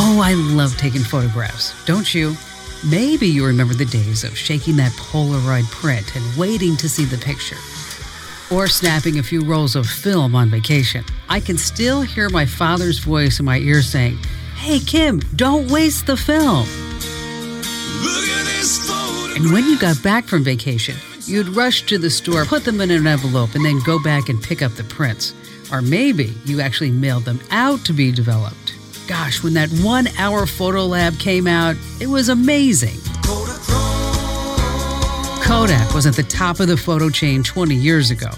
Oh, I love taking photographs, don't you? Maybe you remember the days of shaking that Polaroid print and waiting to see the picture. Or snapping a few rolls of film on vacation. I can still hear my father's voice in my ear saying, Hey, Kim, don't waste the film. And when you got back from vacation, you'd rush to the store, put them in an envelope, and then go back and pick up the prints. Or maybe you actually mailed them out to be developed. Gosh, when that one hour photo lab came out, it was amazing. Kodak was at the top of the photo chain 20 years ago.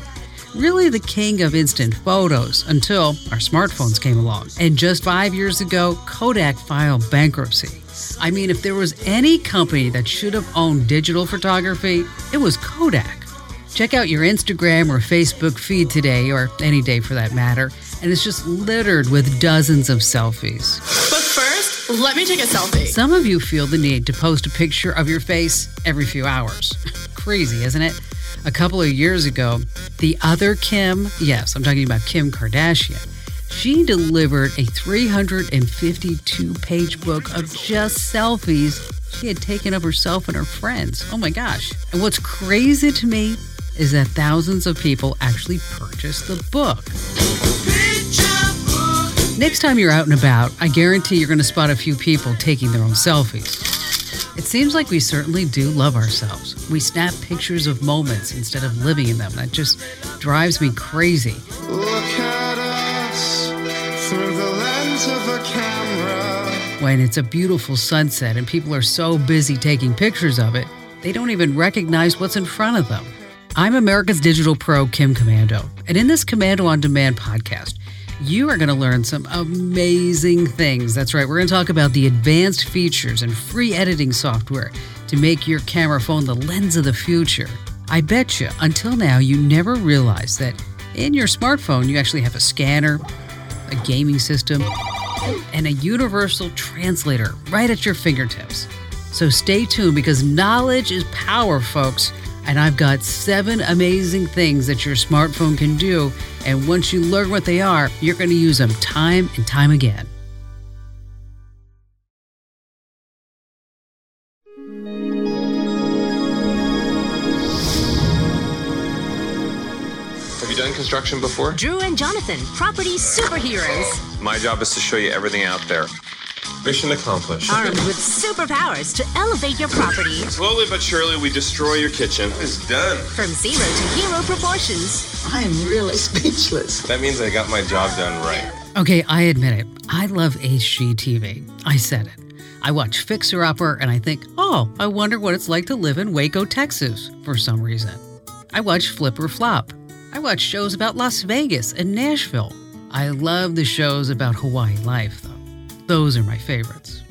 Really the king of instant photos until our smartphones came along. And just five years ago, Kodak filed bankruptcy. I mean, if there was any company that should have owned digital photography, it was Kodak. Check out your Instagram or Facebook feed today, or any day for that matter, and it's just littered with dozens of selfies. But first, let me take a selfie. Some of you feel the need to post a picture of your face every few hours. Crazy, isn't it? A couple of years ago, the other Kim, yes, I'm talking about Kim Kardashian, she delivered a 352 page book of just selfies she had taken of herself and her friends. Oh my gosh. And what's crazy to me is that thousands of people actually purchased the book. Next time you're out and about, I guarantee you're going to spot a few people taking their own selfies. It seems like we certainly do love ourselves. We snap pictures of moments instead of living in them. That just drives me crazy. Look at us through the lens of a camera. When it's a beautiful sunset and people are so busy taking pictures of it, they don't even recognize what's in front of them. I'm America's Digital Pro, Kim Komando, and in this Komando on Demand podcast, you are going to learn some amazing things. That's right, we're going to talk about the advanced features and free editing software to make your camera phone the lens of the future. I bet you, until now, you never realized that in your smartphone, you actually have a scanner, a gaming system, and a universal translator right at your fingertips. So stay tuned because knowledge is power, folks. And I've got seven amazing things that your smartphone can do. And once you learn what they are, you're going to use them time and time again. Have you done construction before? Drew and Jonathan, property superheroes, My job is to show you everything out there. Mission accomplished. armed with superpowers to elevate your property Slowly but surely, we destroy your kitchen. It's done. from zero to hero proportions. I am really speechless. That means I got my job done right. Okay, I admit it. I love HGTV. I said it. I watch Fixer Upper and I think, oh, I wonder what it's like to live in Waco, Texas, for some reason. I watch Flip or Flop. I watch shows about Las Vegas and Nashville. I love the shows about Hawaii life, though. Those are my favorites.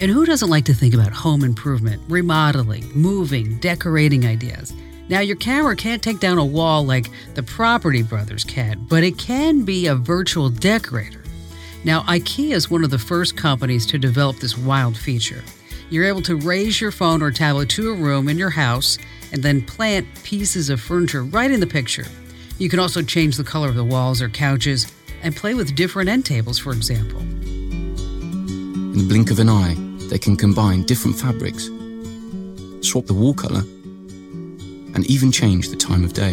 And who doesn't like to think about home improvement, remodeling, moving, decorating ideas? Now, your camera can't take down a wall like the Property Brothers can, but it can be a virtual decorator. Now, IKEA is one of the first companies to develop this wild feature. You're able to raise your phone or tablet to a room in your house and then plant pieces of furniture right in the picture. You can also change the color of the walls or couches and play with different end tables, for example. In the blink of an eye, they can combine different fabrics, swap the wall colour, and even change the time of day.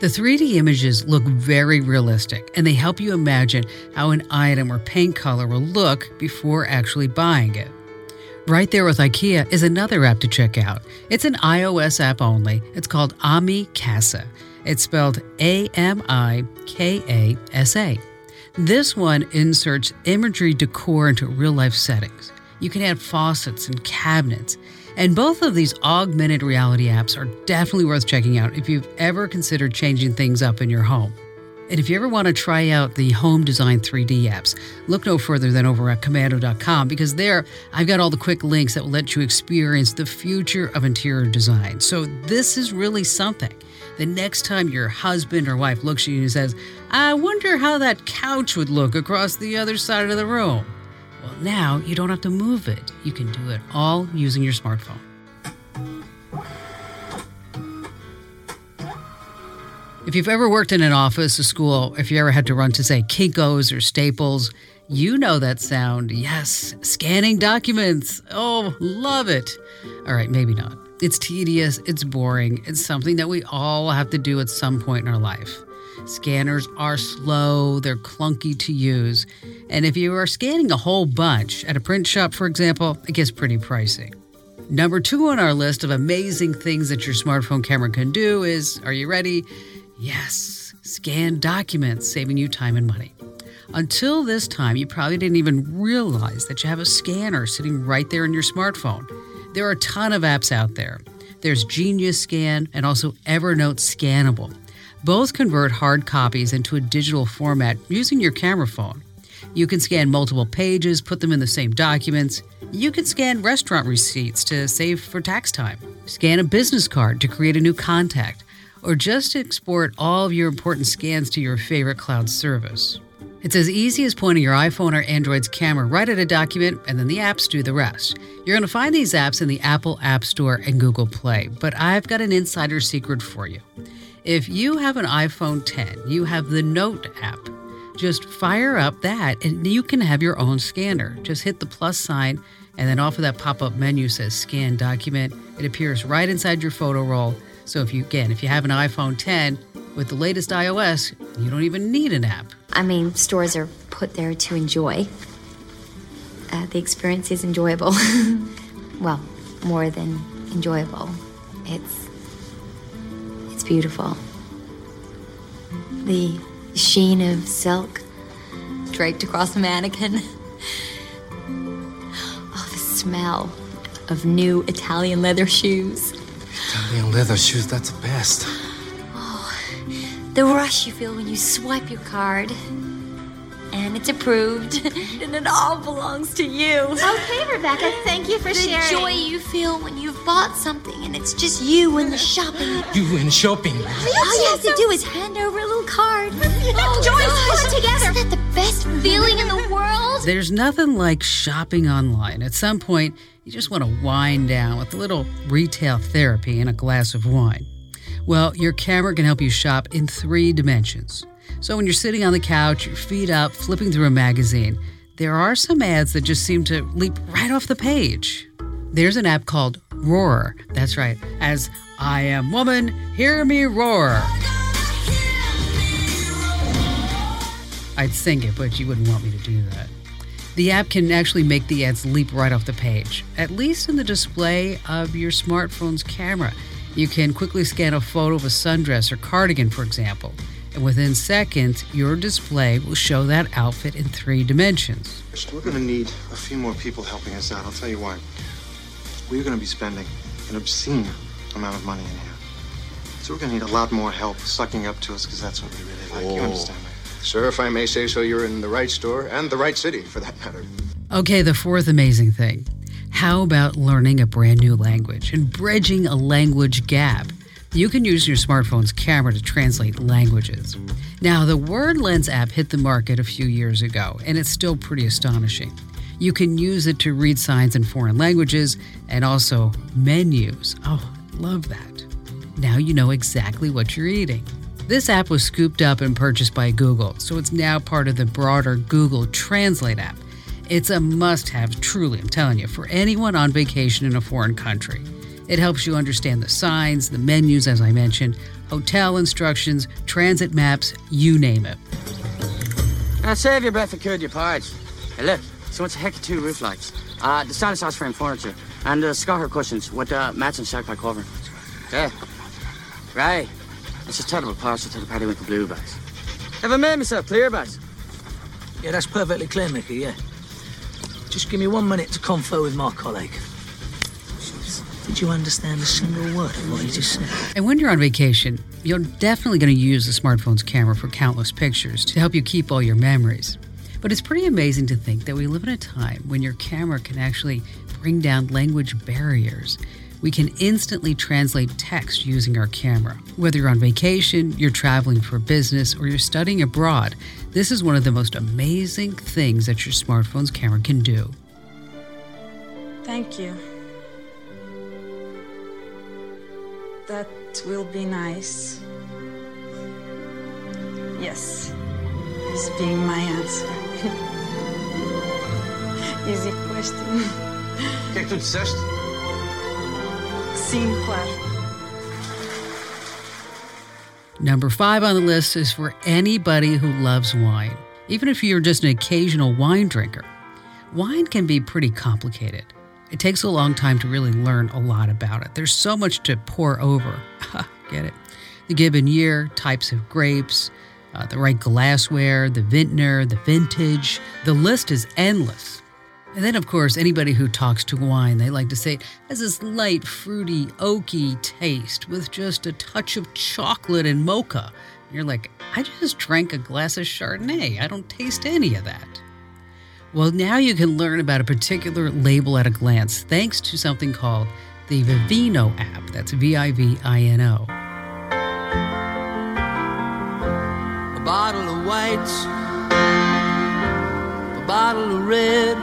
The 3D images look very realistic and they help you imagine how an item or paint color will look before actually buying it. Right there with IKEA is another app to check out. It's an iOS app only. It's called Ami Casa. It's spelled A M I K A S A. This one inserts imagery decor into real life settings. You can add faucets and cabinets. And both of these augmented reality apps are definitely worth checking out if you've ever considered changing things up in your home. And if you ever want to try out the home design 3D apps, look no further than over at komando.com because there I've got all the quick links that will let you experience the future of interior design. So this is really something. The next time your husband or wife looks at you and says, I wonder how that couch would look across the other side of the room. Well, now you don't have to move it. You can do it all using your smartphone. If you've ever worked in an office, a school, if you ever had to run to, say, Kinko's or Staples, you know that sound. Yes, scanning documents. Oh, love it. All right, maybe not. It's tedious, it's boring, it's something that we all have to do at some point in our life. Scanners are slow, they're clunky to use, and if you are scanning a whole bunch at a print shop, for example, it gets pretty pricey. Number two on our list of amazing things that your smartphone camera can do is are you ready? Yes, scan documents, saving you time and money. Until this time, you probably didn't even realize that you have a scanner sitting right there in your smartphone. There are a ton of apps out there. There's Genius Scan and also Evernote Scannable. Both convert hard copies into a digital format using your camera phone. You can scan multiple pages, put them in the same documents. You can scan restaurant receipts to save for tax time, scan a business card to create a new contact, or just export all of your important scans to your favorite cloud service. It's as easy as pointing your iPhone or Android's camera right at a document, and then the apps do the rest. You're going to find these apps in the Apple App Store and Google Play, but I've got an insider secret for you. If you have an iPhone 10, you have the Note app. Just fire up that, and you can have your own scanner. Just hit the plus sign, and then off of that pop up menu says Scan Document. It appears right inside your photo roll. So if you, again, if you have an iPhone 10, with the latest iOS, you don't even need an app. I mean, stores are put there to enjoy. Uh, the experience is enjoyable. well, more than enjoyable. It's it's beautiful. The sheen of silk draped across a mannequin. Oh, the smell of new Italian leather shoes. Italian leather shoes, that's the best. The rush you feel when you swipe your card. And it's approved. and it all belongs to you. Okay, Rebecca, thank you for the sharing. The joy you feel when you've bought something and it's just you and the shopping. You and shopping. All you have to do is hand over a little card. oh, Joyce, put it together. Isn't that the best feeling in the world? There's nothing like shopping online. At some point, you just want to wind down with a little retail therapy and a glass of wine. Well, your camera can help you shop in three dimensions. So when you're sitting on the couch, your feet up, flipping through a magazine, there are some ads that just seem to leap right off the page. There's an app called Roar. That's right. As I am woman, hear me roar. I'd sing it, but you wouldn't want me to do that. The app can actually make the ads leap right off the page, at least in the display of your smartphone's camera. You can quickly scan a photo of a sundress or cardigan, for example, and within seconds, your display will show that outfit in three dimensions. We're going to need a few more people helping us out. I'll tell you why. We're going to be spending an obscene amount of money in here. So we're going to need a lot more help sucking up to us because that's what we really like. You oh. understand me? Sir, if I may say so, you're in the right store and the right city, for that matter. Okay, the fourth amazing thing. How about learning a brand new language and bridging a language gap? You can use your smartphone's camera to translate languages. Now, the WordLens app hit the market a few years ago, and it's still pretty astonishing. You can use it to read signs in foreign languages and also menus. Oh, love that. Now you know exactly what you're eating. This app was scooped up and purchased by Google, so it's now part of the broader Google Translate app. It's a must have, truly, I'm telling you, for anyone on vacation in a foreign country. It helps you understand the signs, the menus, as I mentioned, hotel instructions, transit maps, you name it. Now save your breath and curd your porridge. Hey, look, so what's a heck of two roof lights? Uh, the status house frame furniture, and the Scotter cushions with the uh, matching shark pack cover. Yeah. Right. It's a terrible parcel to the Periwinkle Blue bags. Have I made myself clear, bags? Yeah, that's perfectly clear, Mickey, yeah. Just give me one minute to confer with my colleague. Did you understand a single word of what he just said? And when you're on vacation, you're definitely going to use the smartphone's camera for countless pictures to help you keep all your memories. But it's pretty amazing to think that we live in a time when your camera can actually bring down language barriers. We can instantly translate text using our camera. Whether you're on vacation, you're traveling for business, or you're studying abroad, this is one of the most amazing things that your smartphone's camera can do. Thank you. That will be nice. Yes, is being my answer. Easy question. que é que tu disseste? Number five on the list is for anybody who loves wine, even if you're just an occasional wine drinker. Wine can be pretty complicated. It takes a long time to really learn a lot about it. There's so much to pour over. Get it? The given year, types of grapes, uh, the right glassware, the vintner, the vintage. The list is endless. And then, of course, anybody who talks to wine, they like to say it has this light, fruity, oaky taste with just a touch of chocolate and mocha. And you're like, I just drank a glass of Chardonnay. I don't taste any of that. Well, now you can learn about a particular label at a glance thanks to something called the Vivino app. That's V I V I N O. A bottle of white, a bottle of red,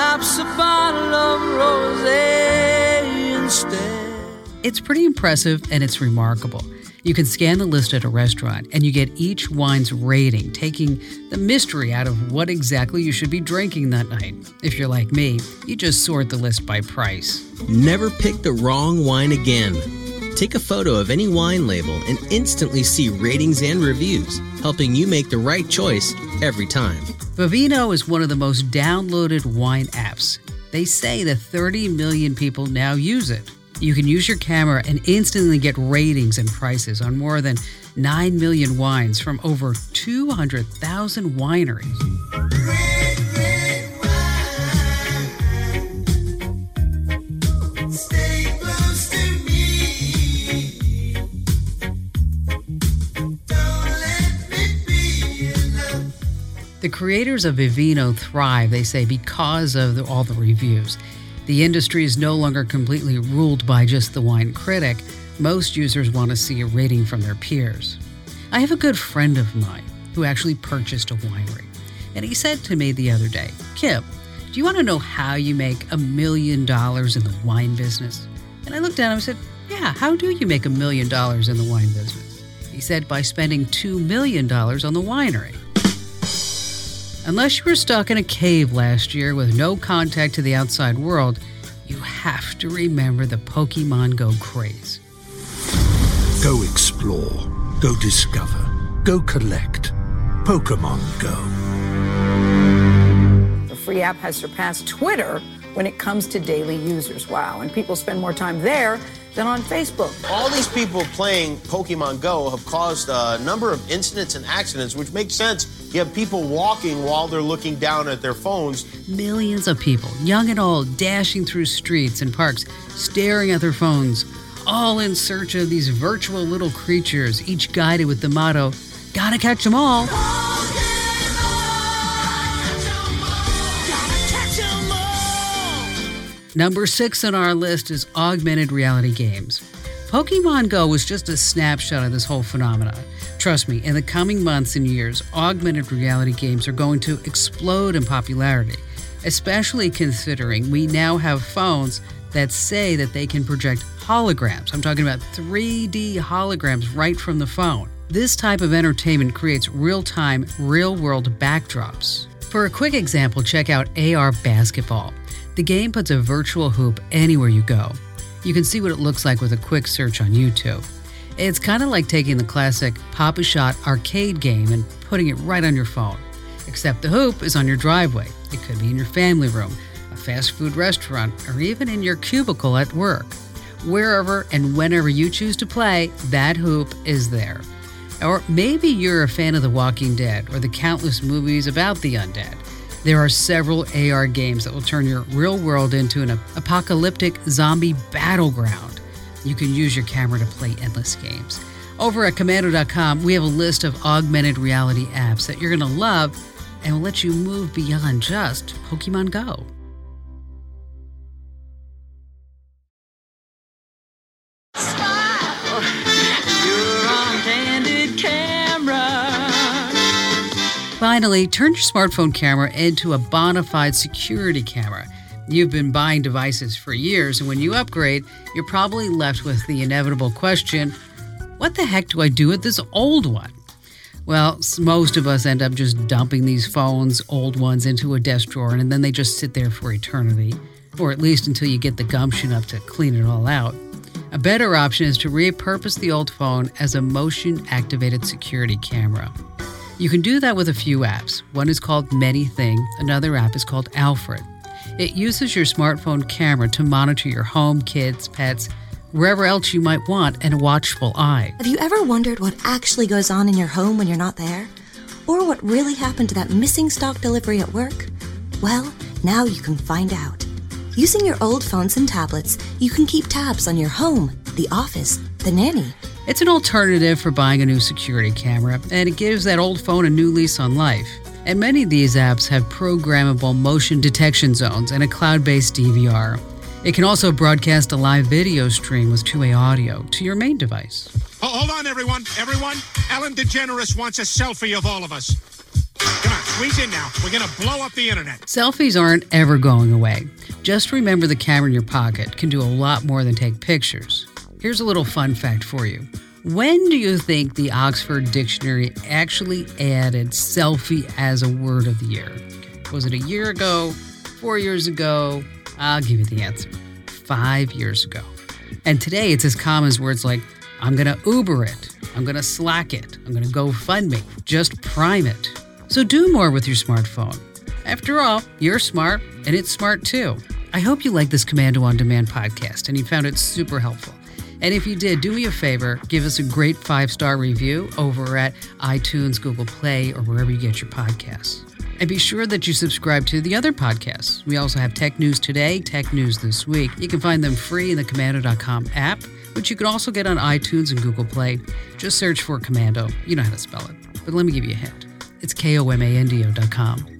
perhaps a bottle of rosé instead. It's pretty impressive and it's remarkable. You can scan the list at a restaurant and you get each wine's rating, taking the mystery out of what exactly you should be drinking that night. If you're like me, you just sort the list by price. Never pick the wrong wine again. Take a photo of any wine label and instantly see ratings and reviews, helping you make the right choice every time. Vivino is one of the most downloaded wine apps. They say that 30 million people now use it. You can use your camera and instantly get ratings and prices on more than 9 million wines from over 200,000 wineries. The creators of Vivino thrive, they say, because of the, all the reviews. The industry is no longer completely ruled by just the wine critic. Most users want to see a rating from their peers. I have a good friend of mine who actually purchased a winery. And he said to me the other day, Kip, do you want to know how you make a million dollars in the wine business? And I looked at him and said, Yeah, how do you make a million dollars in the wine business? He said, By spending $2 million on the winery. Unless you were stuck in a cave last year with no contact to the outside world, you have to remember the Pokemon Go craze. Go explore. Go discover. Go collect. Pokemon Go. The free app has surpassed Twitter when it comes to daily users. Wow. And people spend more time there than on Facebook. All these people playing Pokemon Go have caused a number of incidents and accidents, which makes sense. You have people walking while they're looking down at their phones. Millions of people, young and old, dashing through streets and parks, staring at their phones, all in search of these virtual little creatures, each guided with the motto, Gotta catch them all. Number six on our list is augmented reality games. Pokemon Go was just a snapshot of this whole phenomenon. Trust me, in the coming months and years, augmented reality games are going to explode in popularity, especially considering we now have phones that say that they can project holograms. I'm talking about 3D holograms right from the phone. This type of entertainment creates real time, real world backdrops. For a quick example, check out AR Basketball. The game puts a virtual hoop anywhere you go. You can see what it looks like with a quick search on YouTube. It's kind of like taking the classic Pop-A-Shot arcade game and putting it right on your phone. Except the hoop is on your driveway. It could be in your family room, a fast food restaurant, or even in your cubicle at work. Wherever and whenever you choose to play, that hoop is there. Or maybe you're a fan of The Walking Dead or the countless movies about the undead. There are several AR games that will turn your real world into an apocalyptic zombie battleground. You can use your camera to play endless games. Over at komando.com, we have a list of augmented reality apps that you're going to love and will let you move beyond just Pokemon Go. Finally, turn your smartphone camera into a bona fide security camera. You've been buying devices for years, and when you upgrade, you're probably left with the inevitable question what the heck do I do with this old one? Well, most of us end up just dumping these phones, old ones, into a desk drawer, and then they just sit there for eternity, or at least until you get the gumption up to clean it all out. A better option is to repurpose the old phone as a motion activated security camera. You can do that with a few apps. One is called ManyThing, another app is called Alfred. It uses your smartphone camera to monitor your home, kids, pets, wherever else you might want, and a watchful eye. Have you ever wondered what actually goes on in your home when you're not there? Or what really happened to that missing stock delivery at work? Well, now you can find out. Using your old phones and tablets, you can keep tabs on your home, the office, the nanny, it's an alternative for buying a new security camera, and it gives that old phone a new lease on life. And many of these apps have programmable motion detection zones and a cloud based DVR. It can also broadcast a live video stream with two way audio to your main device. Oh, hold on, everyone. Everyone, Ellen DeGeneres wants a selfie of all of us. Come on, squeeze in now. We're going to blow up the internet. Selfies aren't ever going away. Just remember the camera in your pocket can do a lot more than take pictures. Here's a little fun fact for you. When do you think the Oxford Dictionary actually added selfie as a word of the year? Was it a year ago? Four years ago? I'll give you the answer. Five years ago. And today it's as common as words like, I'm going to Uber it, I'm going to Slack it, I'm going to GoFundMe, just prime it. So do more with your smartphone. After all, you're smart and it's smart too. I hope you like this Komando on Demand podcast and you found it super helpful. And if you did, do me a favor, give us a great five star review over at iTunes, Google Play, or wherever you get your podcasts. And be sure that you subscribe to the other podcasts. We also have Tech News Today, Tech News This Week. You can find them free in the Komando.com app, which you can also get on iTunes and Google Play. Just search for Komando. You know how to spell it. But let me give you a hint it's K O M A N D O.com.